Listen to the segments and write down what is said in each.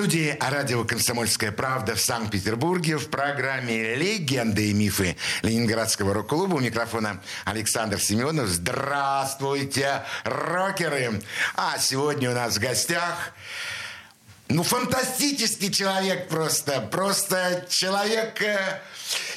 Студии радио «Комсомольская правда» в Санкт-Петербурге в программе «Легенды и мифы» Ленинградского рок-клуба. У микрофона Александр Семенов. Здравствуйте, рокеры! А сегодня у нас в гостях ну, фантастический человек просто. Просто человек... э,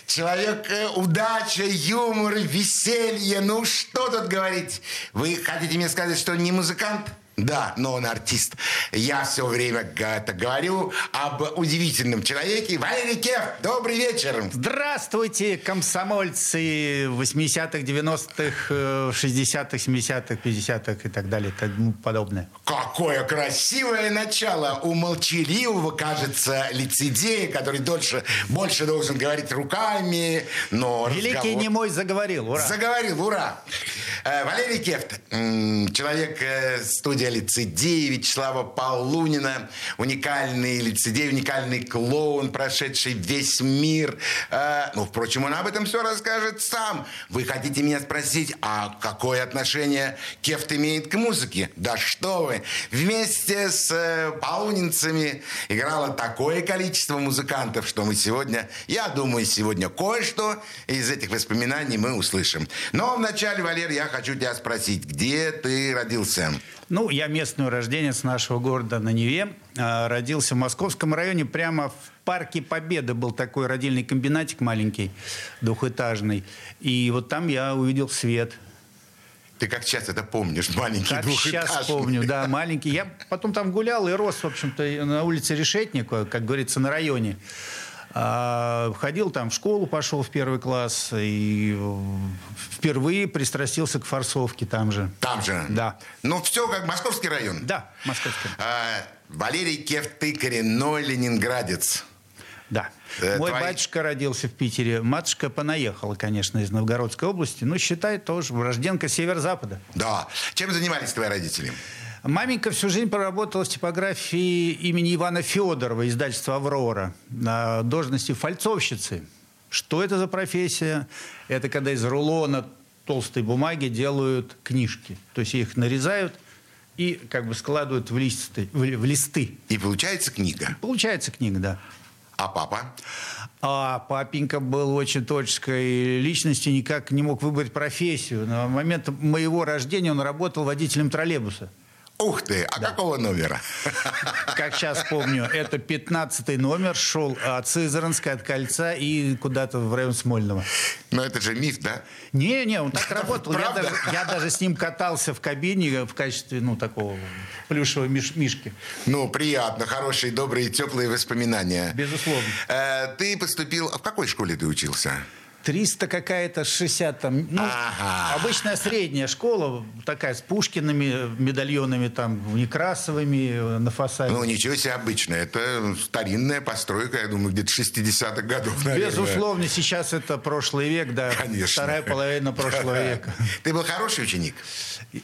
Человек э, удача, юмор, веселье. Ну, что тут говорить? Вы хотите мне сказать, что он не музыкант? Да, но он артист. Я все время это говорю об удивительном человеке. Валерий Кеф, добрый вечер. Здравствуйте, комсомольцы 80-х, 90-х, э, 60-х, 70-х, 50-х и так далее и тому подобное. Какое красивое начало у молчаливого, кажется, лицедея, который дольше, больше должен говорить руками, но Великий разговор- немой заговорил, ура! Заговорил, ура! Э, Валерий Кефт, человек э, студия лицедей Вячеслава Полунина, уникальный лицедей, уникальный клоун, прошедший весь мир. Э, Ну, впрочем, он об этом все расскажет сам. Вы хотите меня спросить, а какое отношение Кефт имеет к музыке? Да что вы! Вместе с э, полунинцами играло такое количество музыкантов, что мы сегодня, я думаю, сегодня кое-что из этих воспоминаний мы услышим. Но вначале, Валер, я хочу тебя спросить, где ты родился? Ну, я местный урожденец нашего города на Неве. А, Родился в Московском районе, прямо в Парке Победы был такой родильный комбинатик маленький, двухэтажный. И вот там я увидел свет. Ты как сейчас это помнишь, маленький Как сейчас двухэтажный. помню, да, маленький. Я потом там гулял и рос, в общем-то, на улице Решетникова, как говорится, на районе. А, ходил там в школу, пошел в первый класс и впервые пристрастился к форсовке там же. Там же? Да. Ну, все как московский район? Да, московский. А, Валерий Кефт, ты коренной ленинградец. Да. Э, Мой твои- батюшка родился в Питере. Матушка понаехала, конечно, из Новгородской области. Но считай тоже урожденка северо-запада. Да. Чем занимались твои родители? Маменька всю жизнь проработала в типографии имени Ивана Федорова, издательства «Аврора», на должности фальцовщицы. Что это за профессия? Это когда из рулона толстой бумаги делают книжки. То есть их нарезают и как бы складывают в листы. В, в листы. И получается книга. Получается книга, да. А папа? А папенька был очень творческой личностью, никак не мог выбрать профессию. На момент моего рождения он работал водителем троллейбуса. Ух ты, а какого номера? Как сейчас помню, это 15 номер, шел от Сызранска, от Кольца и куда-то в район Смольного. Ну, это же миф, да? Не-не, он так работал. Я даже, я даже с ним катался в кабине в качестве, ну, такого плюшевого миш- мишки. Ну, приятно, хорошие, добрые, теплые воспоминания. Безусловно. Э, ты поступил... В какой школе ты учился? 300 какая-то, 60 там. Ну, Ага. обычная средняя школа, такая с Пушкиными медальонами, там, Некрасовыми э, на фасаде. Ну, ничего себе обычно. Это старинная постройка, я думаю, где-то 60-х годов, наверное. Безусловно, сейчас это прошлый век, да. Конечно. Вторая половина прошлого Да. века. Ты был хороший ученик?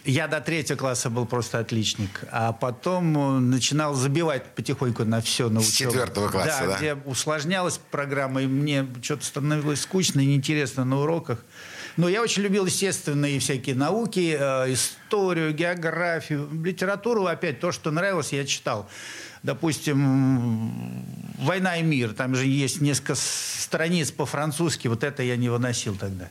Я до третьего класса был просто отличник, а потом э, начинал забивать потихоньку на все на С учебу. четвертого класса, да? где усложнялась программа, и мне что-то становилось скучно неинтересно на уроках. Но я очень любил естественные всякие науки, э, историю, географию, литературу. Опять то, что нравилось, я читал. Допустим, «Война и мир». Там же есть несколько страниц по-французски. Вот это я не выносил тогда.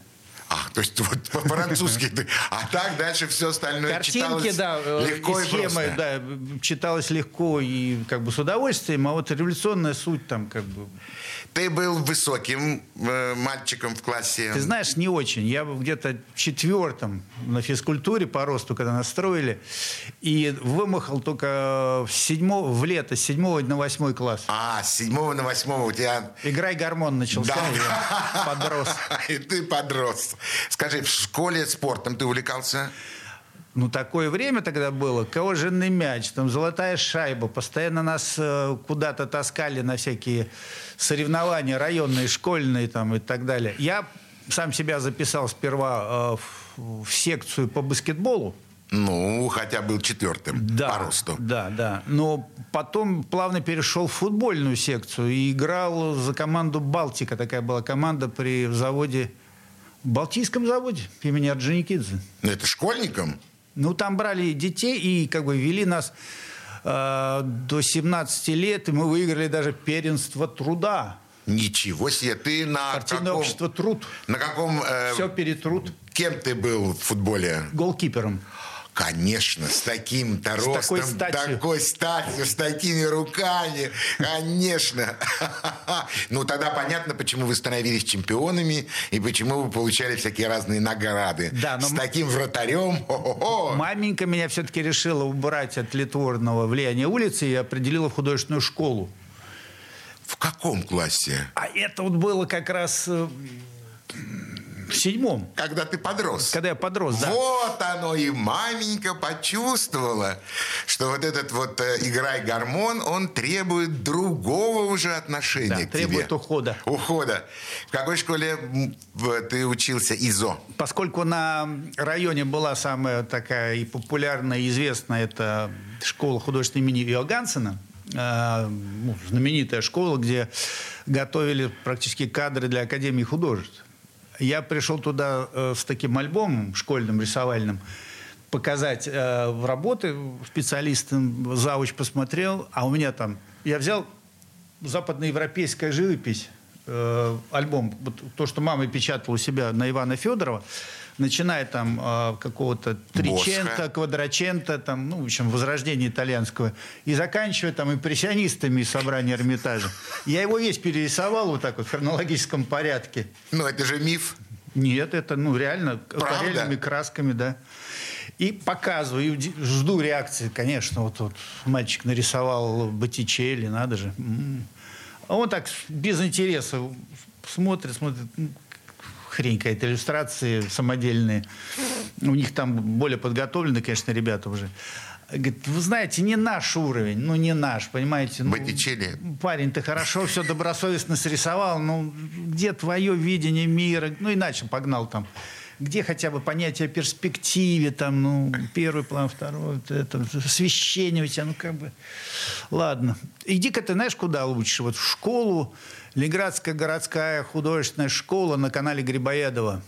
То есть вот по-французски ты... А так дальше все остальное Картинки, читалось да, э, легко и и, схемы, просто. да, читалось легко и как бы с удовольствием, а вот революционная суть там как бы... Ты был высоким э, мальчиком в классе. Ты знаешь, не очень. Я был где-то в четвертом на физкультуре по росту, когда настроили, и вымахал только в, седьмо, в лето, с седьмого на восьмой класс. А, с седьмого на восьмого у тебя... Играй гормон начался, Да. я подрос. И ты подрос. Скажи, в школе спортом ты увлекался? Ну, такое время тогда было. Кожаный мяч, там золотая шайба. Постоянно нас э, куда-то таскали на всякие соревнования районные, школьные там и так далее. Я сам себя записал сперва э, в, в секцию по баскетболу. Ну, хотя был четвертым да, по росту. Да, да. Но потом плавно перешел в футбольную секцию и играл за команду «Балтика». Такая была команда при заводе, Балтийском заводе имени Орджоникидзе. Это школьникам? Ну, там брали детей и как бы вели нас э, до 17 лет, и мы выиграли даже первенство труда. Ничего себе, ты на Партийное каком... общество «Труд». На каком... Э, Все перед «Труд». Кем ты был в футболе? Голкипером. Конечно, с таким-то ростом, такой статью. такой статью, с такими руками, конечно. Ну, тогда понятно, почему вы становились чемпионами и почему вы получали всякие разные награды. Да, но с таким вратарем. Маменька меня все-таки решила убрать от литворного влияния улицы и определила в художественную школу. В каком классе? А это вот было как раз э, в седьмом, Когда ты подрос. когда я подрос, да. Вот оно, и маменька почувствовала, что вот этот вот э, играй гормон, он требует другого уже отношения Да, к требует тебе. ухода. Ухода. В какой школе ты учился ИЗО? Поскольку на районе была самая такая и популярная, и известная, это школа художественной имени Иоганнсена, э, ну, знаменитая школа, где готовили практически кадры для Академии художеств. Я пришел туда э, с таким альбомом школьным, рисовальным, показать э, работы специалистам, завуч посмотрел, а у меня там... Я взял западноевропейская живопись, э, альбом, вот то, что мама печатала у себя на Ивана Федорова, начиная там э, какого-то Тричента. Квадрачента, там, ну, в общем, возрождения итальянского, и заканчивая там импрессионистами из собрания Эрмитажа. Я его весь перерисовал вот так вот в хронологическом порядке. Ну, это же миф. Нет, это ну реально акварельными красками, да. И показываю, и жду реакции, конечно. Вот, вот мальчик нарисовал Боттичелли, надо же. А он так без интереса смотрит, смотрит. Хрень какая-то, иллюстрации самодельные. У них там более подготовлены, конечно, ребята уже. Говорит, вы знаете, не наш уровень, ну не наш, понимаете. Ну, Боттичелли. Парень, ты хорошо все добросовестно срисовал, ну где твое видение мира? Ну иначе погнал там. Где хотя бы понятие о перспективе, там, ну, первый план, второй, это, освещение у тебя, ну, как бы, ладно. Иди-ка ты знаешь, куда лучше? Вот в школу, Ленинградская городская художественная школа на канале Грибоедова.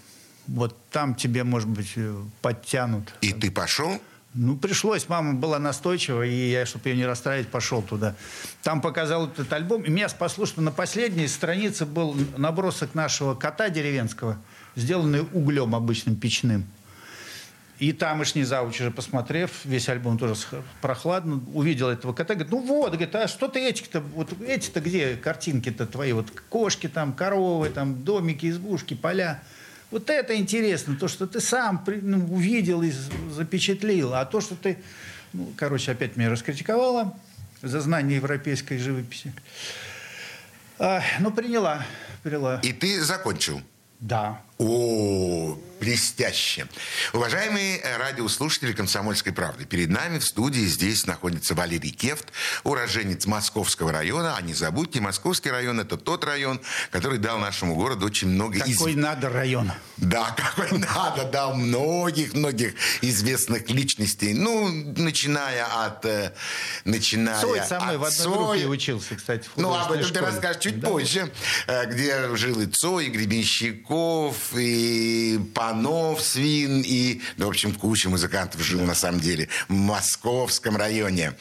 Вот там тебе, может быть, э, подтянут. И ты пошел? Ну, пришлось. Мама была настойчива, и я, чтобы ее не расстраивать, пошел туда. Там показал этот альбом. И меня спасло, что на последней странице был набросок нашего кота деревенского, сделанный углем обычным печным. И тамошний завуч уже посмотрев, весь альбом тоже прохладно, увидел этого кота, говорит, ну вот, говорит, а что ты этих-то, вот эти-то где картинки-то твои, вот кошки там, коровы там, домики, избушки, поля. Вот это интересно, то, что ты сам ну, увидел и запечатлил, а то, что ты, ну, короче, опять меня раскритиковала за знание европейской живописи. А, ну, приняла, приняла. И ты закончил? Да. О, блестяще. Уважаемые э, радиослушатели «Комсомольской правды», перед нами в студии здесь находится Валерий Кефт, уроженец Московского района. А не забудьте, Московский район – это тот район, который дал нашему городу очень много из- Какой надо район. Да, какой надо, дал многих-многих известных личностей. Ну, начиная от... э, начиная Цой со мной в одной группе учился, кстати, Ну, об этом ты школе. расскажешь чуть Да. позже, э, где жил и Цой, и Гребенщиков, и Панов, Свин, и, ну, в общем, куча музыкантов жил на самом деле в Московском районе.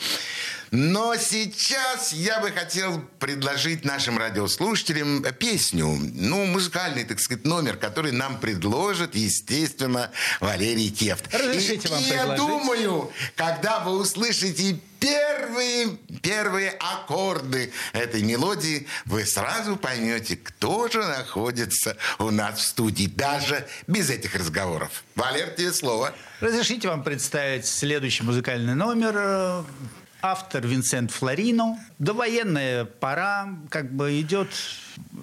Но сейчас я бы хотел предложить нашим радиослушателям песню, ну, музыкальный, так сказать, номер, который нам предложит, естественно, Валерий Кефт. Разрешите И- вам и я предложить? думаю, когда вы услышите первые, первые аккорды этой мелодии, вы сразу поймете, кто же находится у нас в студии, даже без этих разговоров. Валер, тебе слово. Разрешите вам представить следующий музыкальный номер. Автор Винсент Флорино. Довоенная пора, как бы идет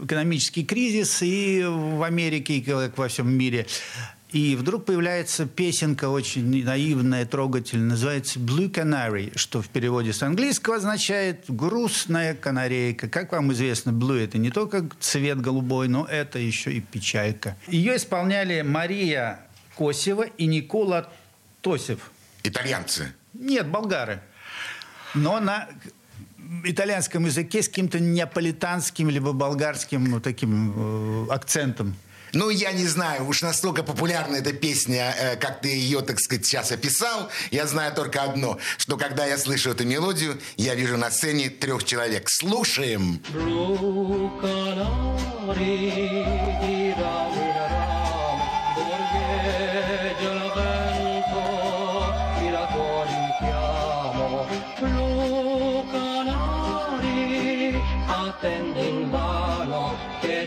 экономический кризис и в Америке, и как во всем мире. И вдруг появляется песенка очень наивная, трогательная, называется «Blue Canary», что в переводе с английского означает «грустная канарейка». Как вам известно, blue – это не только цвет голубой, но это еще и печалька. Ее исполняли Мария Косева и Никола Тосев. Итальянцы? Нет, болгары. Но на итальянском языке с каким-то неаполитанским либо болгарским ну, таким э, акцентом. Ну, я не знаю, уж настолько популярна эта песня, э, как ты ее, так сказать, сейчас описал. Я знаю только одно, что когда я слышу эту мелодию, я вижу на сцене трех человек. Слушаем. attende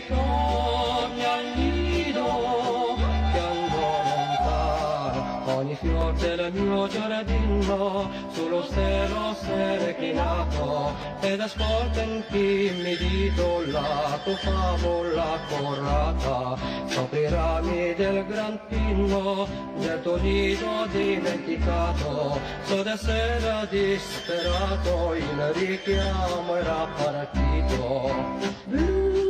invano che torni al nido che andò lontano ogni fior del mio giardino sullo stelo s'è reclinato ed ascolta in timido la tua favola corrata sopra i rami del gran pino del tuo nido dimenticato. So d'essere disperato il richiamo era partito. Blue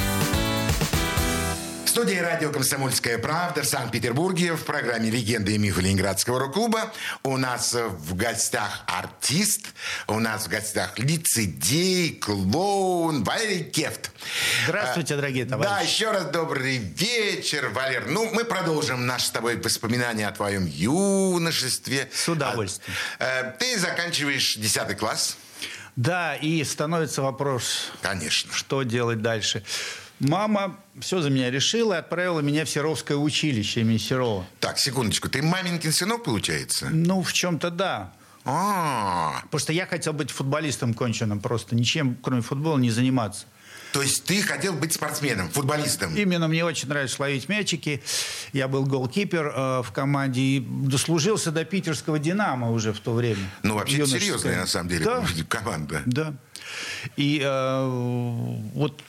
В студии радио «Комсомольская правда» в Санкт-Петербурге в программе «Легенды и мифы Ленинградского рок-клуба» у нас в гостях артист, у нас в гостях лицедей, клоун Валерий Кефт. Здравствуйте, дорогие товарищи. Да, еще раз добрый вечер, Валер. Ну, мы продолжим наши с тобой воспоминания о твоем юношестве. С удовольствием. Э, Ты заканчиваешь 10 класс. Да, и становится вопрос, Конечно. что делать дальше. Мама все за меня решила и отправила меня в Серовское училище имени Серова. Так, секундочку. Ты маменькин сынок, получается? Ну, в чем-то да. А, Потому что я хотел быть футболистом конченым просто, ничем, кроме футбола, не заниматься. то есть ты хотел быть спортсменом, футболистом? Именно мне очень нравилось ловить мячики. Я был голкипер э, в команде и дослужился до питерского «Динамо» уже в то время. Ну, вообще серьезная, на самом деле, Да, команда. да. И э, вот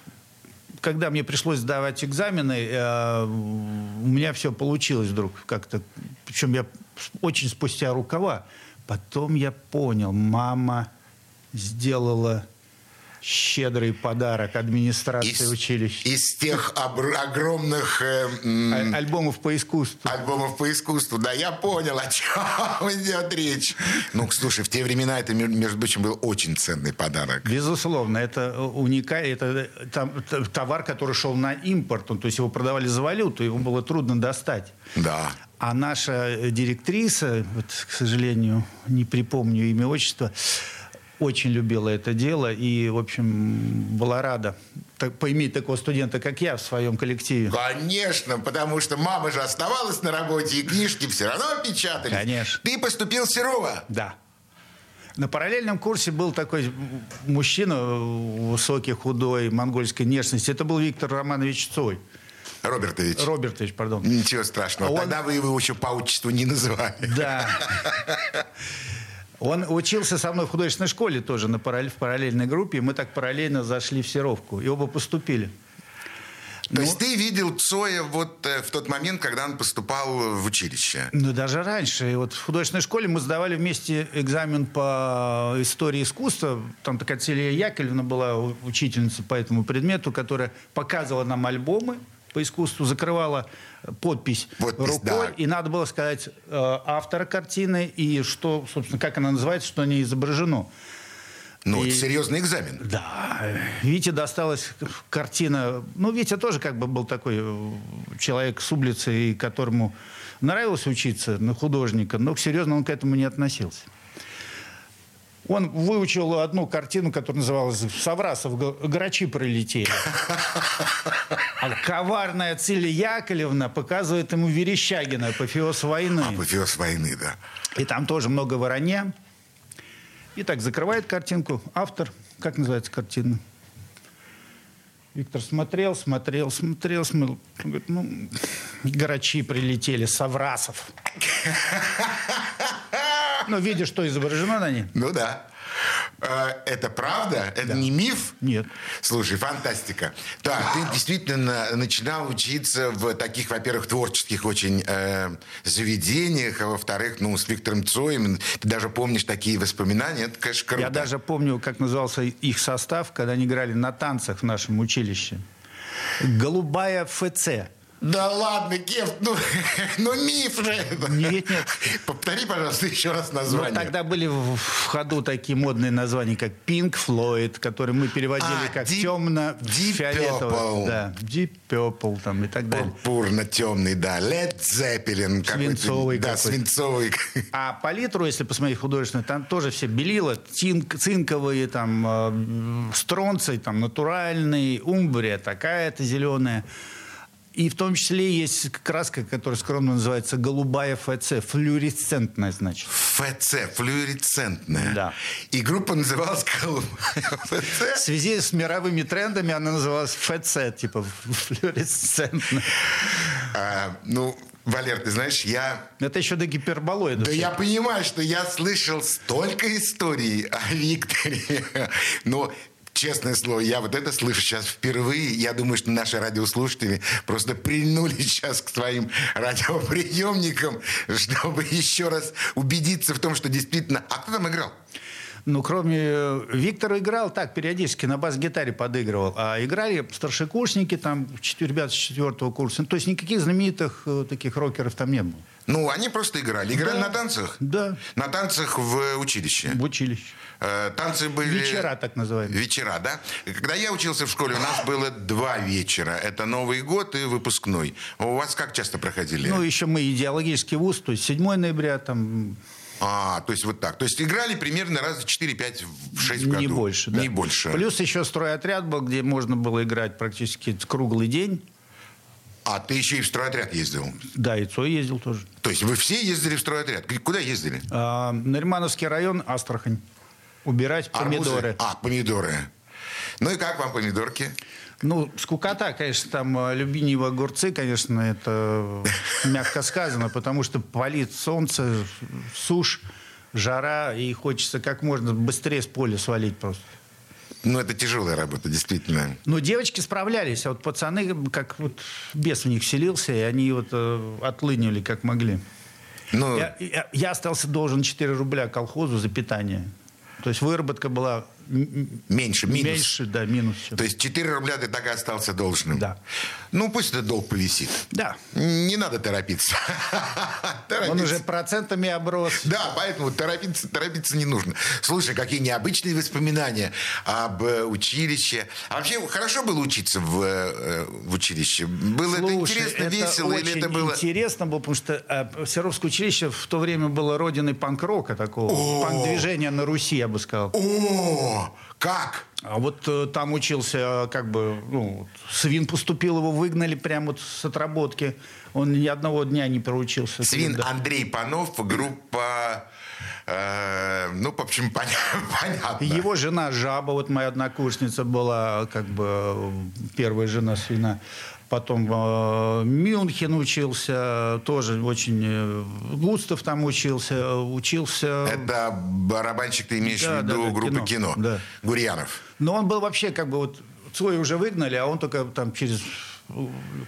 когда мне пришлось сдавать экзамены, э, у меня все получилось вдруг как-то. Причем я очень спустя рукава. Потом я понял, мама сделала щедрый подарок администрации Из, училища. из тех обр- огромных э, м, Альбомов по искусству. альбомов по искусству. Да, я понял, о чем идет речь. Ну, слушай, в те времена это, между прочим, был очень ценный подарок. Безусловно, это уникальный, это там, т- товар, который шел на импорт, ну, то есть его продавали за валюту, его было трудно достать. Да. А наша директриса, вот, к сожалению, не припомню имя, отчество, очень любила это дело и, в общем, была рада так, поиметь такого студента, как я, в своем коллективе. Конечно, потому что мама же оставалась на работе, и книжки все равно печатались. Конечно. Ты поступил в Серова. Да. На параллельном курсе был такой мужчина высокий, худой, монгольской внешности. Это был Виктор Романович Цой. Робертович. Робертович, пардон. Ничего страшного. Он- Тогда вы его еще по отчеству не называли. Да. Он учился со мной в художественной школе тоже на параллель, в параллельной группе. и Мы так параллельно зашли в Серовку. И оба поступили. То есть ты видел Цоя вот э, в тот момент, когда он поступал в училище? Ну, даже раньше. И вот в художественной школе мы сдавали вместе экзамен по истории искусства. Там такая Целия Яковлевна была учительница по этому предмету, которая показывала нам альбомы по искусству, закрывала подпись, Подпись, рукой, да. и надо было сказать э, автора картины и что, собственно, как она называется, что ней изображено. Ну, и... это серьезный экзамен. Да. Вите досталась картина... Ну, Витя тоже как бы был такой э, человек с улицы, которому нравилось учиться на художника, но серьезно он к этому не относился. Он выучил одну картину, которая называлась «Саврасов. Грачи пролетели». А коварная Циля Яковлевна показывает ему Верещагина, апофеоз войны. Апофеоз войны, да. И там тоже много воронья. И так закрывает картинку. Автор, как называется картина? Виктор смотрел, смотрел, смотрел, смотрел. Он говорит, ну, грачи прилетели, Саврасов. Ну, видишь, что изображено на ней? Ну да. Э, это правда? Это да. не миф? Нет. Слушай, фантастика. Так, ты действительно начинал учиться в таких, во-первых, творческих очень э, заведениях, а во-вторых, ну, с Виктором Цоем. Ты даже помнишь такие воспоминания? Это, конечно, круто. Я даже помню, как назывался их состав, когда они играли на танцах в нашем училище. «Голубая ФЦ». Да ладно, Кев, ну, ну миф же. Нет, нет. Повтори, пожалуйста, еще раз название. Ну, тогда были в, ходу такие модные названия, как Pink Floyd, которые мы переводили а, как темно-фиолетовый. Да, Deep Purple там и так далее. Пурпурно-темный, да. Led Zeppelin. Свинцовый Да, свинцовый. А палитру, если посмотреть художественно, там тоже все белила, цинк, цинковые, там, э, стронций, там, натуральный, умбрия такая-то зеленая. И в том числе есть краска, которая скромно называется голубая ФЦ, флюоресцентная, значит. ФЦ, флюоресцентная. Да. И группа называлась голубая ФЦ? В связи с мировыми трендами она называлась ФЦ, типа флюоресцентная. А, ну, Валер, ты знаешь, я... Это еще до гиперболоида. Да я понимаю, что я слышал столько историй о Викторе. Но Честное слово, я вот это слышу сейчас впервые. Я думаю, что наши радиослушатели просто прильнули сейчас к своим радиоприемникам, чтобы еще раз убедиться в том, что действительно... А кто там играл? Ну, кроме... Э, Виктор играл так, периодически на бас-гитаре подыгрывал. А играли старшекурсники, там, ребята с четвертого курса. То есть никаких знаменитых э, таких рокеров там не было. Ну, они просто играли. Играли да. на танцах? Да. На танцах в училище? В училище. Э, танцы были... Вечера, так называемые. Вечера, да? Когда я учился в школе, у нас было два вечера. Это Новый год и выпускной. У вас как часто проходили? Ну, еще мы идеологический вуз, то есть 7 ноября там... А, то есть вот так. То есть играли примерно раз 4-5 в 6 в году. Не больше, да. Не больше. Плюс еще стройотряд был, где можно было играть практически круглый день. А ты еще и в стройотряд ездил? Да, и Цой ездил тоже. То есть вы все ездили в стройотряд? Куда ездили? А, Наримановский район, Астрахань. Убирать помидоры. Арбузы? А, помидоры. Ну и как вам помидорки? Ну, скукота, конечно, там э, любимые огурцы, конечно, это мягко сказано, потому что палит солнце, сушь, жара, и хочется как можно быстрее с поля свалить просто. Ну, это тяжелая работа, действительно. Ну, девочки справлялись, а вот пацаны, как вот бес в них вселился, и они вот э, отлынивали как могли. Ну... Я, я, я остался должен 4 рубля колхозу за питание. То есть выработка была меньше, минус. Меньше, да, минус. То есть 4 рубля ты так и остался должным. Да. Ну, пусть этот долг повисит. Да. Не надо торопиться. Он уже процентами оброс. Да, поэтому торопиться, торопиться не нужно. Слушай, какие необычные воспоминания об э, училище. А вообще, хорошо было учиться в, э, в училище? Было Слушай, это интересно, это весело? Очень или это было... интересно было, потому что э, Серовское училище в то время было родиной панк-рока такого. Панк-движения на Руси, я бы сказал. О, как? А вот э, там учился, как бы, ну, Свин поступил, его выгнали прямо вот с отработки. Он ни одного дня не проучился. Свин да. Андрей Панов, группа... Э, ну, в общем, понятно. Его жена Жаба, вот моя однокурсница была, как бы, первая жена Свина потом э, Мюнхен учился, тоже очень... Э, Густав там учился, учился... Это барабанщик, ты имеешь да, в виду да, да, группы кино, кино да. Гурьянов. Но он был вообще как бы вот... Цой уже выгнали, а он только там через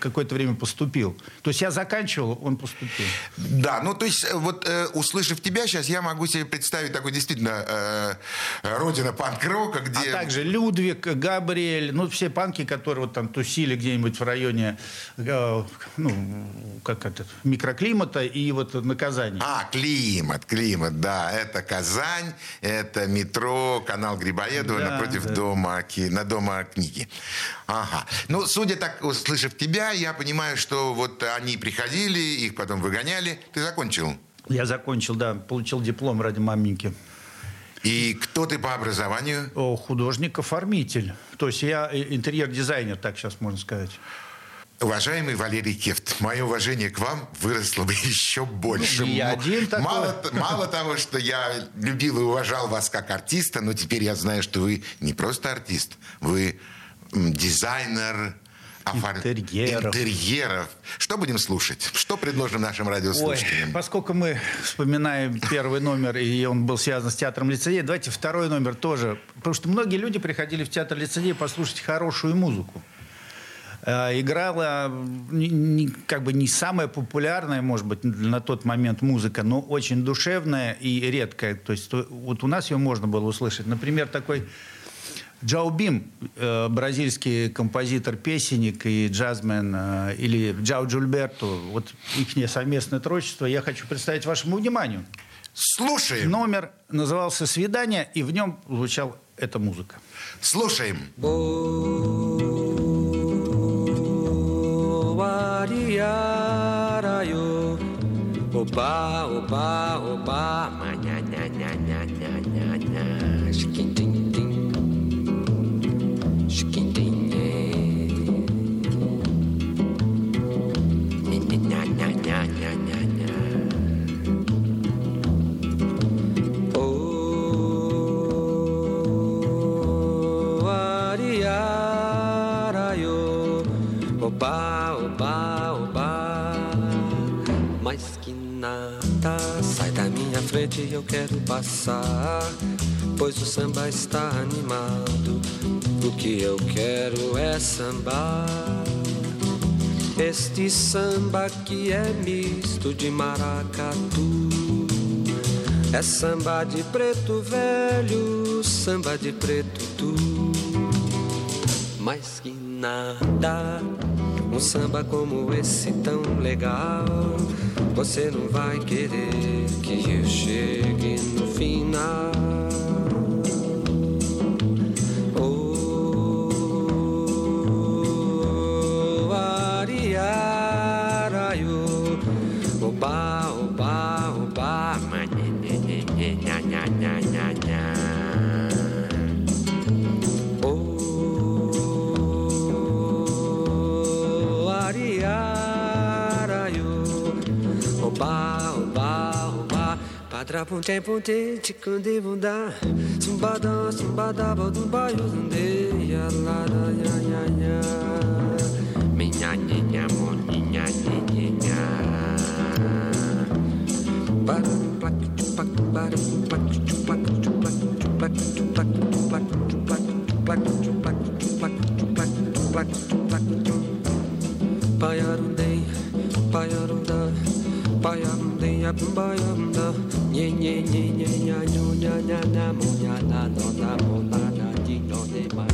какое-то время поступил. То есть я заканчивал, он поступил. Да, ну то есть вот э, услышав тебя сейчас, я могу себе представить такой действительно э, родина панк-рока, где... А также Людвиг, Габриэль, ну все панки, которые вот там тусили где-нибудь в районе, э, ну, как это, микроклимата и вот наказания. А, климат, климат, да, это Казань, это метро, канал Грибоедова да, напротив да. дома, на дома книги. Ага. Ну, судя так, услышав тебя, я понимаю, что вот они приходили, их потом выгоняли. Ты закончил? Я закончил, да. Получил диплом ради маменьки. И кто ты по образованию? О, художник-оформитель. То есть я интерьер-дизайнер, так сейчас можно сказать. Уважаемый Валерий Кефт, мое уважение к вам выросло бы еще больше. Ну, я один такой. Мало, мало того, что я любил и уважал вас как артиста, но теперь я знаю, что вы не просто артист, вы дизайнер, интерьеров. интерьеров. Что будем слушать? Что предложим нашим радиослушателям? Ой, поскольку мы вспоминаем первый номер, и он был связан с театром лицедея, давайте второй номер тоже. Потому что многие люди приходили в театр лицедея послушать хорошую музыку. Э, играла как бы не самая популярная, может быть, на тот момент музыка, но очень душевная и редкая. То есть вот у нас ее можно было услышать. Например, такой Джао Бим, э, бразильский композитор-песенник и джазмен, э, или Джао Джульберто, вот их совместное творчество я хочу представить вашему вниманию. Слушаем. Номер назывался «Свидание», и в нем звучала эта музыка. Слушаем. Opa, Oba, oba, oba. Mas que nada, sai da minha frente, eu quero passar. Pois o samba está animado. O que eu quero é sambar. Este samba que é misto de maracatu. É samba de preto velho, samba de preto tu. Mas que nada um samba como esse tão legal, você não vai querer que eu chegue no final. Trapunte punte chikunde bunda Sumbada sumbada bodumba yuzunde Ya la da ya ya ya Minha nhenha moninha nhenha Para plac tupac para tupac tupac tupac tupac tupac tupac tupac tupac tupac tupac tupac tupac tupac tupac Payarunde payarunda payarunda payarunde ya payarunda не не не не ня ню ня ня ня му ня на но на му на на ди но не ма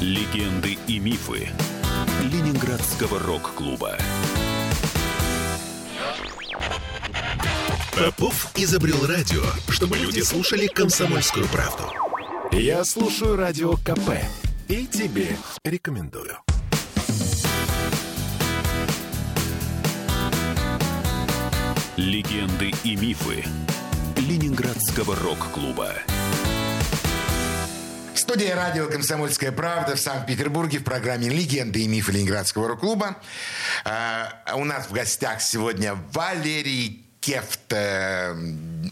Легенды и мифы Ленинградского рок-клуба. Попов изобрел радио, чтобы люди слушали комсомольскую правду. Я слушаю радио КП и тебе рекомендую. Легенды и мифы Ленинградского рок-клуба. Студия радио «Комсомольская правда» в Санкт-Петербурге в программе «Легенды и мифы Ленинградского рок-клуба». А, у нас в гостях сегодня Валерий Кефт, э,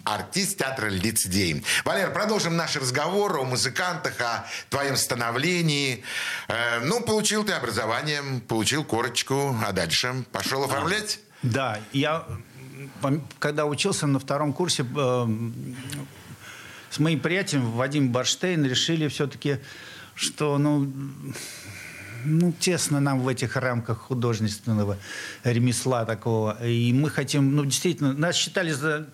артист театра «Лицедей». Валер, продолжим наш разговор о музыкантах, о твоем становлении. Э, ну, получил ты образование, получил корочку, а дальше пошел оформлять? Да, я когда учился на втором курсе, э, с моим приятелем Вадимом Барштейн решили все-таки, что ну, ну, тесно нам в этих рамках художественного ремесла такого. И мы хотим, ну, действительно, нас считали за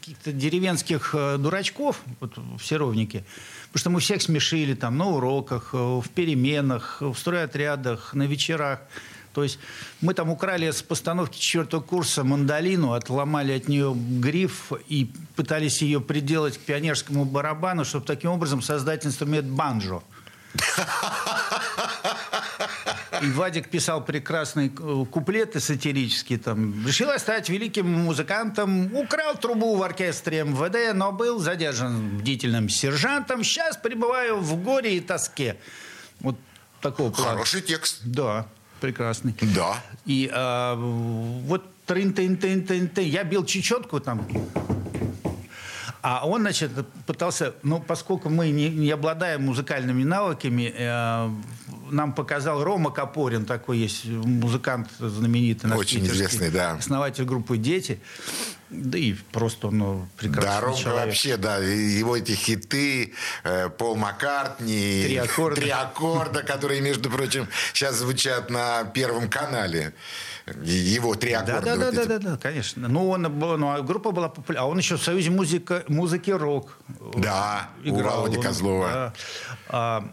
каких-то деревенских э, дурачков, вот в Серовнике, потому что мы всех смешили там на уроках, э, в переменах, в стройотрядах, на вечерах. То есть мы там украли с постановки четвертого курса мандолину, отломали от нее гриф и пытались ее приделать к пионерскому барабану, чтобы таким образом создать инструмент банджо. И Вадик писал прекрасные э, куплеты сатирические. Там. Решила стать великим музыкантом. Украл трубу в оркестре МВД, но был задержан бдительным сержантом. Сейчас пребываю в горе и тоске. Вот такого плана. Хороший текст. Да, прекрасный. Да. И а, вот трын тын тын тын тын я бил чечетку там а он, значит, пытался, ну, поскольку мы не, не обладаем музыкальными навыками, э, нам показал Рома Капорин, такой есть музыкант знаменитый. Наш Очень известный, да. Основатель группы «Дети». Да и просто он ну, прекрасный Да, Ромка человек. вообще, да, его эти хиты, э, Пол Маккартни, Три аккорда. три аккорда, которые, между прочим, сейчас звучат на Первом канале. Его три Да, аккорда. да, да, вот да, эти. да, да, конечно. Ну, он, ну, а группа была популярна. А он еще в Союзе музыка, музыки рок Да, у играл. Володи Он, Козлова. да. А,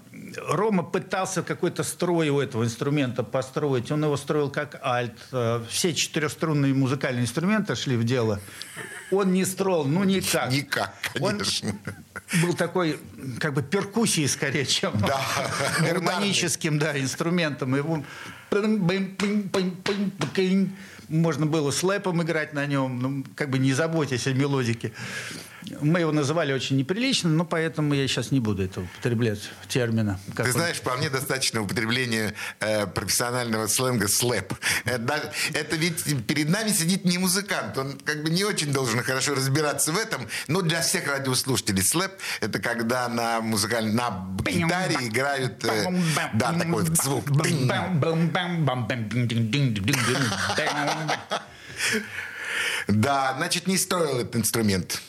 Рома пытался какой-то строй у этого инструмента построить. Он его строил как альт. А, Все четырехструнные музыкальные инструменты шли в дело. Он не строил, ну никак. Никак, Он конечно. Был такой, как бы перкуссией скорее, чем Да, гармоническим да, инструментом. Его можно было слэпом играть на нем, ну, как бы не заботясь о мелодике. Мы его называли очень неприлично, но поэтому я сейчас не буду этого употреблять термина. Ты он. знаешь, вполне достаточно употребления э, профессионального сленга слэп. Это, это ведь перед нами сидит не музыкант. Он как бы не очень должен хорошо разбираться в этом. Но для всех радиослушателей слэп – это когда на музыкальной, на гитаре играют э, да, такой вот звук. Да, значит, не строил этот инструмент.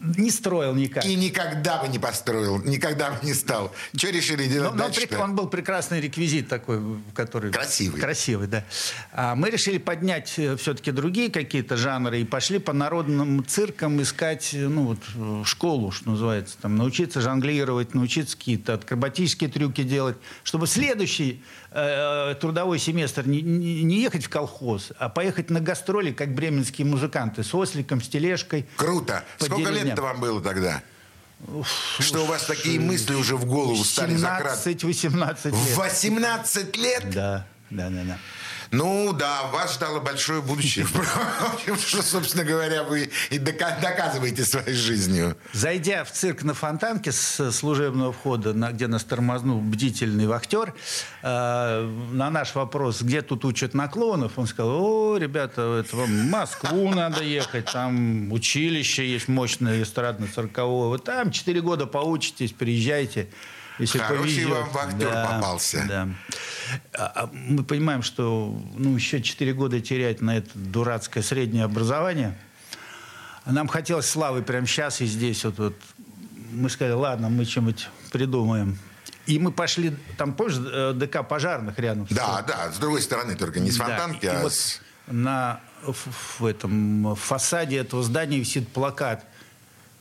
Не строил никак. И никогда бы не построил, никогда бы не стал. Что решили Но- делать но дальше? прик- он был прекрасный реквизит такой, который... Красивый. Красивый, да. А мы решили поднять все-таки другие какие-то жанры и пошли по народным циркам искать, э, ну, вот, э, школу, что называется, там, научиться жонглировать, научиться какие-то акробатические трюки делать, чтобы следующий э, трудовой семестр не, не- ехать в колхоз, а поехать на гастроли, как бременские музыканты, с осликом, с тележкой. Круто. Сколько деревням. Лет-то вам было тогда? Что у вас такие мысли уже в голову стали закрадываться? 17-18 лет. В 18 лет? Да, да, да, да. Ну да, вас ждало большое будущее. Впрочем, Что, собственно говоря, вы и дока- доказываете своей жизнью. Зайдя в цирк на Фонтанке с служебного входа, где нас тормознул бдительный вахтер, э, на наш вопрос, где тут учат на клоунов, он сказал, о, ребята, это вам в Москву надо ехать, там училище есть мощное эстрадно-цирковое, вот там 4 года поучитесь, приезжайте. Если Хороший повезет. вам вахтер попался. Да. А- а мы понимаем, что ну, еще 4 года терять на это дурацкое среднее образование – Нам хотелось славы прямо сейчас и здесь. Вот, вот. Мы сказали, ладно, мы что-нибудь придумаем. И мы пошли, там, помнишь, э, ДК пожарных рядом? Да, да, с другой стороны, только не с Да, фонтанки, и а вот с... на в, в этом фасаде этого здания висит плакат,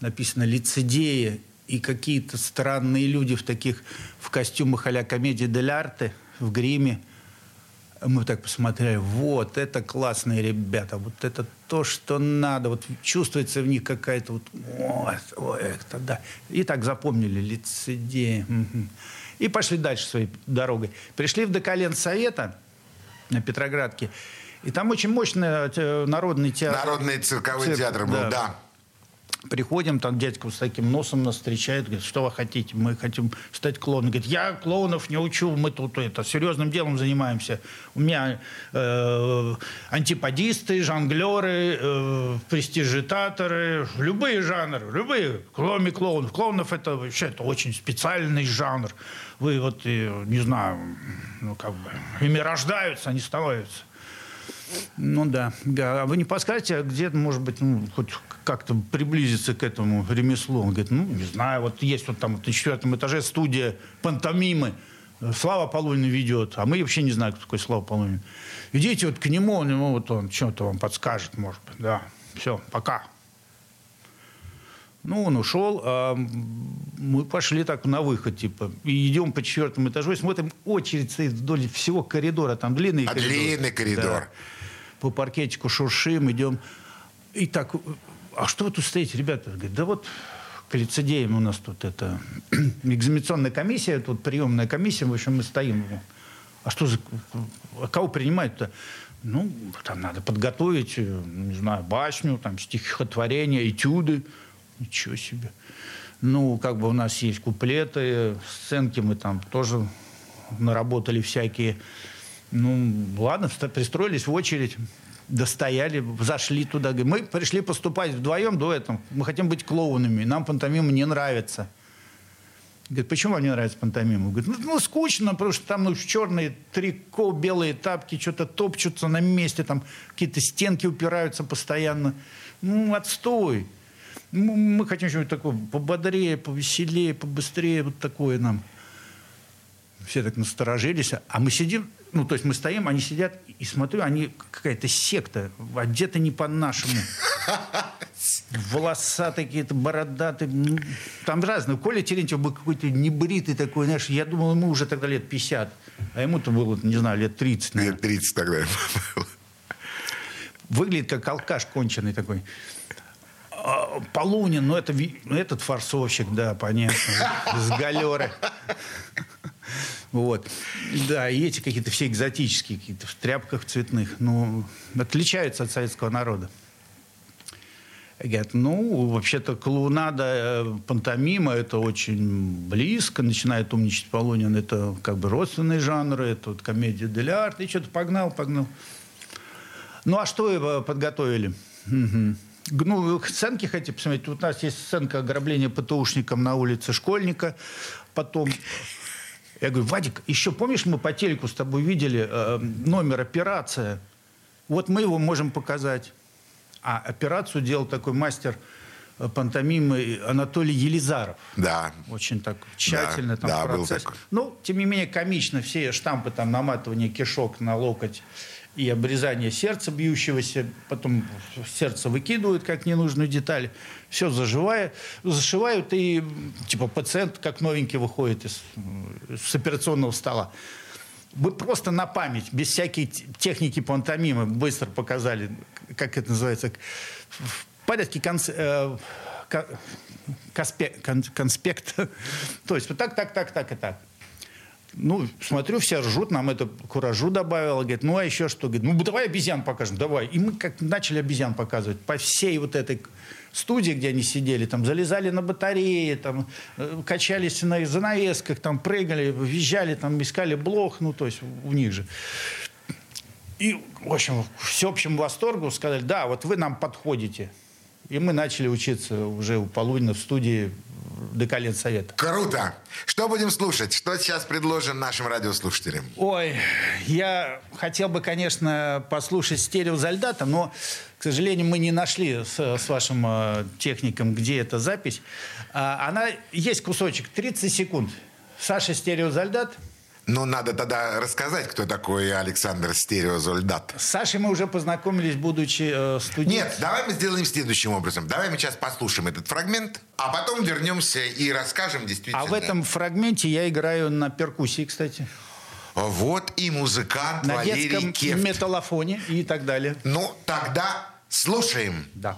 написано «Лицедеи», и какие-то странные люди в таких, в костюмах а-ля комедии дель арте, в гриме. Мы так посмотрели, вот, это классные ребята, вот это то, что надо, вот чувствуется в них какая-то вот, вот, ой, это да. И так запомнили, лицедеи. И пошли дальше своей дорогой. Пришли в Декален Совета на Петроградке, и там очень мощный э, народный театр. Народный цирковой Цирк, театр был, да. да. Приходим, там дядька с таким носом нас встречает, говорит, что вы хотите? Мы хотим стать клоуном. Говорит, я клоунов не учу, мы тут это, серьезным делом занимаемся. У меня э, антиподисты, жонглеры, э, престижитаторы, любые жанры, любые, кроме клоунов. Клоунов это вообще это очень специальный жанр. Вы вот, э, не знаю, ну как бы, ими рождаются, они становятся. Ну да. Да. А вы не подскажете, где, может быть, ну, хоть как-то приблизиться к этому ремеслу? Он говорит, ну, не знаю, вот есть вот там вот на четвертом этаже студия пантомимы. Слава Полунин ведет, а мы вообще не знаем, кто такой Слава Полунин. Идите вот к нему, ну, вот он что-то вам подскажет, может быть. Да, все, пока. Ну, он ушел, а мы пошли так на выход, типа, и идем по четвертому этажу, и смотрим, очередь стоит вдоль всего коридора, там длинный а коридор. длинный коридор. Да. По паркетику шуршим, идем. И так, а что вы тут стоите, ребята? Говорит, да вот к лицедеям у нас тут это экзаменационная комиссия, тут приемная комиссия, в общем, мы стоим. А что за... А кого принимают-то? Ну, там надо подготовить, не знаю, башню, там, стихотворение, этюды. Ничего себе. Ну, как бы у нас есть куплеты, сценки мы там тоже наработали всякие. Ну, ладно, пристроились в очередь, достояли, зашли туда. Мы пришли поступать вдвоем до этого. Мы хотим быть клоунами, нам пантомима не нравится. Говорит, почему вам не нравится пантомима? Говорит, ну, ну скучно, потому что там ну, черные трико, белые тапки, что-то топчутся на месте, там какие-то стенки упираются постоянно. Ну, отстой. Ну, мы хотим что-нибудь такое пободрее, повеселее, побыстрее, вот такое нам. Все так насторожились. А мы сидим, ну, то есть мы стоим, они сидят, и смотрю, они какая-то секта, одеты не по-нашему. Волосатые какие-то, бородатые. Ну, там разные. Коля Терентьев был какой-то небритый такой, знаешь, я думал, ему уже тогда лет 50. А ему-то было, не знаю, лет 30. Наверное. Лет 30 тогда было. Выглядит как алкаш конченый такой. А, Полунин, ну, это, ну этот форсовщик, да, понятно, с галеры. Вот. Да, и эти какие-то все экзотические, какие-то в тряпках цветных, ну, отличаются от советского народа. Говорят, ну, вообще-то клоунада, э, пантомима, это очень близко, начинает умничать Полунин, это как бы родственные жанры, это вот комедия дель арт, и что-то погнал, погнал. Ну, а что вы подготовили? Угу. Ну, сценки хотите посмотреть? Вот у нас есть сценка ограбления ПТУшником на улице школьника. Потом я говорю, Вадик, еще помнишь, мы по телеку с тобой видели э, номер «Операция»? Вот мы его можем показать. А операцию делал такой мастер э, пантомимы Анатолий Елизаров. Да. Очень так тщательно да, там да, процесс. Был такой. Ну, тем не менее, комично. Все штампы, там, наматывание кишок на локоть и обрезание сердца бьющегося, потом сердце выкидывают как ненужную деталь, все заживает, зашивают, и типа пациент как новенький выходит из, с операционного стола. Вы просто на память, без всякой техники пантомимы, быстро показали, как это называется, в порядке конс, э, конспект, конспект. То есть вот так, так, так, так и так. Ну, смотрю, все ржут, нам это куражу добавило. Говорит, ну, а еще что? Говорит, ну, давай обезьян покажем, давай. И мы как начали обезьян показывать по всей вот этой студии, где они сидели, там, залезали на батареи, там, э, качались на занавесках, там, прыгали, визжали, там, искали блох, ну, то есть у них же. И, в общем, всеобщему восторгу сказали, да, вот вы нам подходите. И мы начали учиться уже у Полунина в студии колен совета. Круто! Что будем слушать? Что сейчас предложен нашим радиослушателям? Ой, я хотел бы, конечно, послушать стерео Зальдата, но, к сожалению, мы не нашли с, с вашим э, техником, где эта запись. А, она есть кусочек, 30 секунд. Саша стерео Зальдат – ну, надо тогда рассказать, кто такой Александр Стереозольдат. С Сашей мы уже познакомились, будучи э, студентом. Нет, давай мы сделаем следующим образом. Давай мы сейчас послушаем этот фрагмент, а потом вернемся и расскажем действительно. А в этом фрагменте я играю на перкуссии, кстати. Вот и музыкант на Валерий детском Кефт. металлофоне и так далее. Ну, тогда слушаем. Да.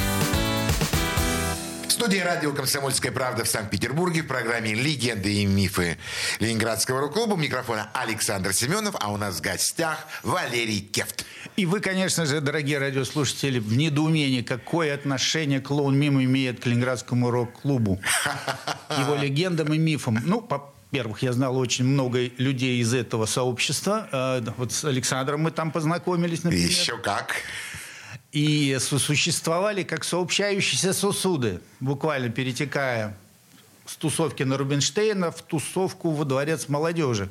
студии радио «Комсомольская правда» в Санкт-Петербурге в программе «Легенды и мифы Ленинградского рок-клуба». Микрофона Александр Семенов, а у нас в гостях Валерий Кефт. И вы, конечно же, дорогие радиослушатели, в недоумении, какое отношение клоун Мимо имеет к Ленинградскому рок-клубу, его легендам и мифам. Ну, по во-первых, я знал очень много людей из этого сообщества. Э, вот с Александром мы там познакомились, например. Еще как и существовали как сообщающиеся сосуды, буквально перетекая с тусовки на Рубинштейна в тусовку во дворец молодежи.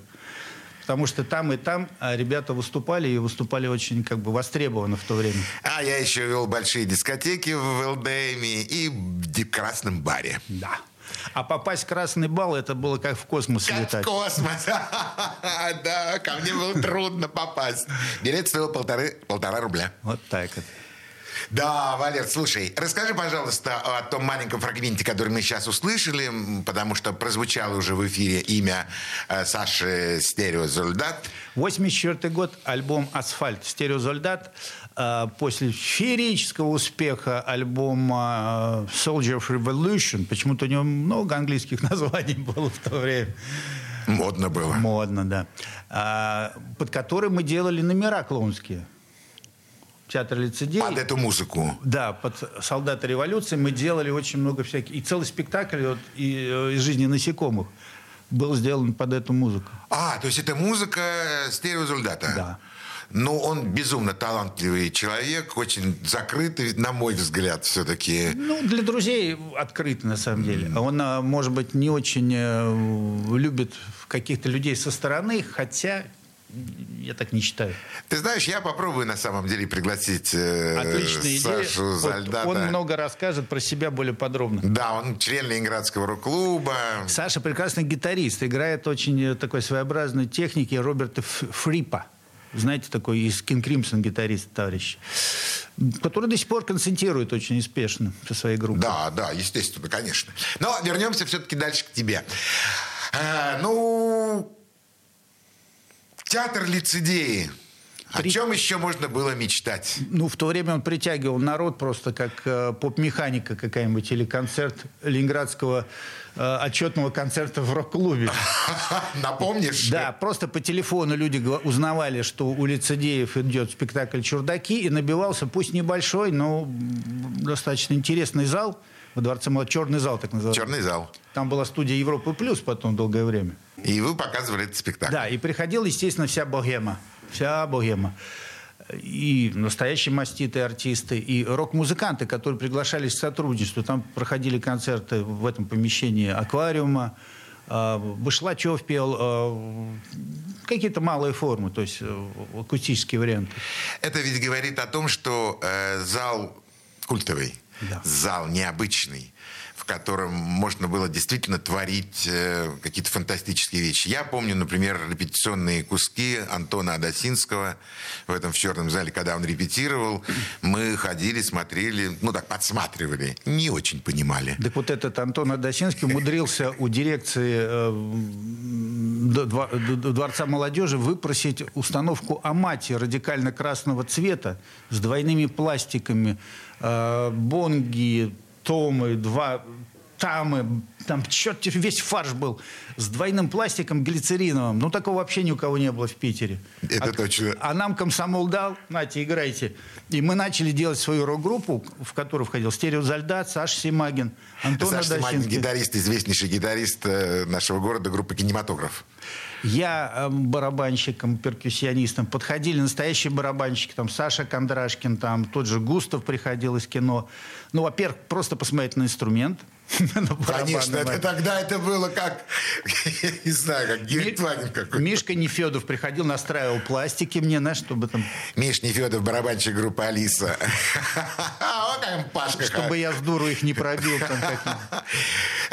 Потому что там и там а, ребята выступали, и выступали очень как бы востребованно в то время. А я еще вел большие дискотеки в ЛДМе и в красном баре. Да. А попасть в красный бал, это было как в космос как летать. в космос. Да, ко мне было трудно попасть. Билет стоил полтора рубля. Вот так вот. Да, Валер, слушай, расскажи, пожалуйста, о том маленьком фрагменте, который мы сейчас услышали, потому что прозвучало уже в эфире имя э, Саши Стереозольдат. 84 год, альбом «Асфальт» Стереозольдат. Э, после феерического успеха альбома э, Soldier of Revolution, почему-то у него много английских названий было в то время. Модно было. Модно, да. А, под который мы делали номера клоунские театр лицедей. Под эту музыку? Да, под «Солдаты революции» мы делали очень много всяких... И целый спектакль вот, и, э, из жизни насекомых был сделан под эту музыку. А, то есть это музыка стереозульдата? Да. Ну, он безумно талантливый человек, очень закрытый, на мой взгляд, все-таки. Ну, для друзей открытый, на самом деле. Он, а, может быть, не очень э, любит каких-то людей со стороны, хотя я так не считаю. Ты знаешь, я попробую на самом деле пригласить э, Отличная Сашу идея. Зальдата. Он, он много расскажет про себя более подробно. Да, он член Ленинградского рок-клуба. Саша прекрасный гитарист, играет очень э, такой своеобразной техники Роберта Фрипа. Знаете, такой из King Crimson гитарист, товарищ. Который до сих пор концентрирует очень успешно со своей группой. Да, да, естественно, конечно. Но вернемся все-таки дальше к тебе. Э, ну, Театр лицедеи. О чем еще можно было мечтать? Ну, в то время он притягивал народ просто как э, поп-механика какая-нибудь или концерт ленинградского э, отчетного концерта в рок-клубе. Напомнишь? Да, просто по телефону люди узнавали, что у лицедеев идет спектакль «Чурдаки», и набивался, пусть небольшой, но достаточно интересный зал во Дворце Молодежи. Черный зал, так называется. Черный зал. Там была студия Европы Плюс потом долгое время. И вы показывали этот спектакль. Да, и приходила, естественно, вся богема. Вся богема. И настоящие маститые артисты, и рок-музыканты, которые приглашались к сотрудничеству. Там проходили концерты в этом помещении аквариума. А, Башлачев пел а, какие-то малые формы, то есть э, акустические варианты. Это ведь говорит о том, что э, зал культовый, да. зал необычный в котором можно было действительно творить э, какие-то фантастические вещи. Я помню, например, репетиционные куски Антона Адасинского в этом в черном зале, когда он репетировал. Мы ходили, смотрели, ну так, подсматривали. Не очень понимали. Так вот этот Антон Адасинский умудрился у дирекции э, Дворца молодежи выпросить установку Амати радикально красного цвета с двойными пластиками, бонги, томы, два тамы, там черт весь фарш был с двойным пластиком глицериновым. Ну, такого вообще ни у кого не было в Питере. Это а, точно. А нам комсомол дал, нате, играйте. И мы начали делать свою рок-группу, в которую входил Стерео Зальдат, Саша Симагин, Антон Саша Симагин, гитарист, известнейший гитарист э, нашего города, группы «Кинематограф». Я э, барабанщиком, перкуссионистом. Подходили настоящие барабанщики, там Саша Кондрашкин, там тот же Густав приходил из кино. Ну, во-первых, просто посмотреть на инструмент. Конечно, это тогда это было как, я не знаю, как Гертванин какой-то. Мишка Нефедов приходил, настраивал пластики мне, знаешь, чтобы там... Миш Нефедов, барабанщик группы «Алиса». Помахаем, Пашка. Чтобы я с дуру их не пробил.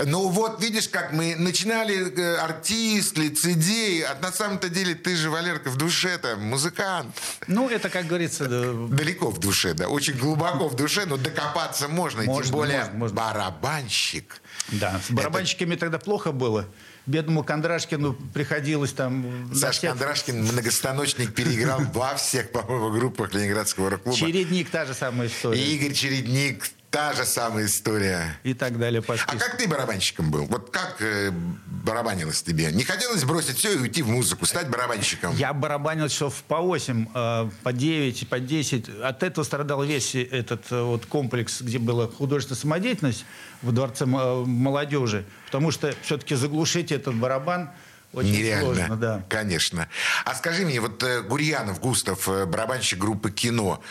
Ну вот, видишь, как мы начинали э, артист, лицедей, а на самом-то деле ты же, Валерка, в душе-то музыкант. Ну, это, как говорится... Далеко в душе, да, очень глубоко в душе, но докопаться можно, можно тем более барабанщик. Да, с барабанщиками это... тогда плохо было бедному Кондрашкину приходилось там... Саш всех... Кондрашкин многостаночник переиграл во всех, по-моему, группах Ленинградского рок-клуба. Чередник та же самая история. И Игорь Чередник Та же самая история. И так далее по списку. А как ты барабанщиком был? Вот как э, барабанилось тебе? Не хотелось бросить все и уйти в музыку, стать барабанщиком? Я барабанил часов по 8, э, по 9, по 10. От этого страдал весь этот э, вот комплекс, где была художественная самодеятельность в Дворце э, молодежи. Потому что все-таки заглушить этот барабан – очень Нереально, сложно, да. конечно. А скажи мне, вот э, Гурьянов Густав, э, барабанщик группы «Кино»,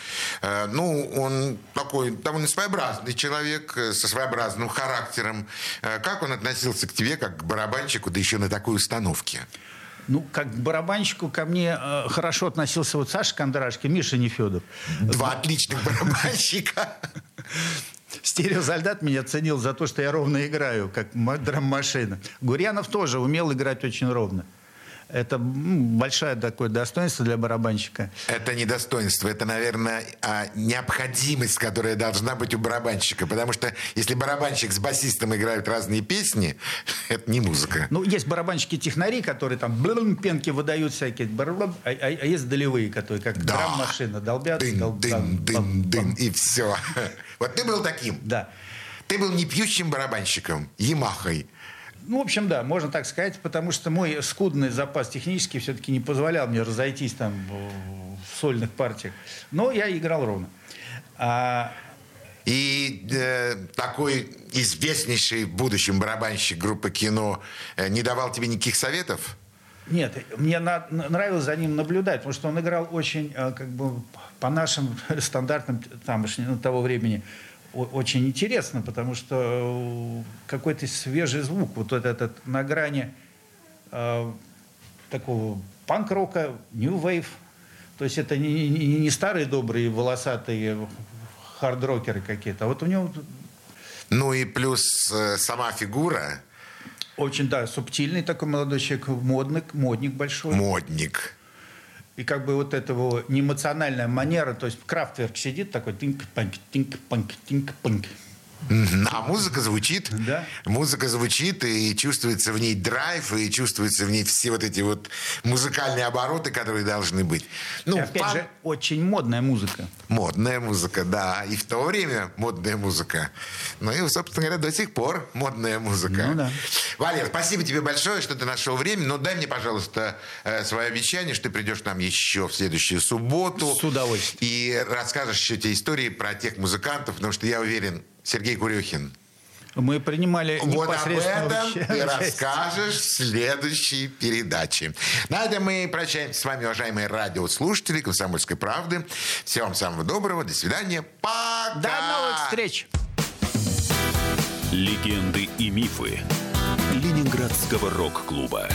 э, ну, он такой довольно своеобразный человек, со своеобразным характером. Как он относился к тебе, как к барабанщику, да еще на такой установке? Ну, как к барабанщику ко мне э, хорошо относился вот Саша Кондрашки, Миша Нефедов. Два отличных барабанщика. Стереосолдат меня ценил за то, что я ровно играю, как драм-машина. Гурьянов тоже умел играть очень ровно. Это большое такое достоинство для барабанщика. Это не достоинство, это, наверное, а, необходимость, которая должна быть у барабанщика. Потому что если барабанщик с басистом играют разные песни, это не музыка. Ну, есть барабанщики-технари, которые там блум, пенки выдают всякие, а, а, а есть долевые, которые как да. драм-машина долбят. Дын, дол, дын, дын, дын, и все. Вот ты был таким? Да. Ты был не пьющим барабанщиком, Ямахой. Ну, в общем, да, можно так сказать, потому что мой скудный запас технический все-таки не позволял мне разойтись там в сольных партиях. Но я играл ровно. А... И э, такой известнейший в будущем барабанщик группы кино э, не давал тебе никаких советов? Нет, мне на, нравилось за ним наблюдать, потому что он играл очень, э, как бы, по нашим стандартам тамошнего того времени, очень интересно, потому что э, какой-то свежий звук, вот этот на грани э, такого панк-рока, new wave. То есть это не, не, не старые добрые волосатые хард-рокеры какие-то, а вот у него... Ну и плюс э, сама фигура. Очень, да, субтильный такой молодой человек, модник, модник большой. Модник. И как бы вот этого неэмоциональная манера, то есть Крафтверк сидит такой тинк-панк, тинк-панк, тинк-панк. А музыка звучит, да. музыка звучит, и чувствуется в ней драйв, и чувствуются в ней все вот эти вот музыкальные обороты, которые должны быть. Ну, и опять пан... же, очень модная музыка. Модная музыка, да. И в то время модная музыка. Ну и, собственно говоря, до сих пор модная музыка. Ну да. Валер, спасибо тебе большое, что ты нашел время. Но дай мне, пожалуйста, э, свое обещание, что ты придешь к нам еще в следующую субботу. С удовольствием. И расскажешь еще те истории про тех музыкантов, потому что я уверен, Сергей Курехин. Мы принимали Вот об этом ты расскажешь в следующей передаче. На этом мы прощаемся с вами, уважаемые радиослушатели «Комсомольской правды». Всего вам самого доброго. До свидания. Пока! До новых встреч! Легенды и мифы Ленинградского рок-клуба.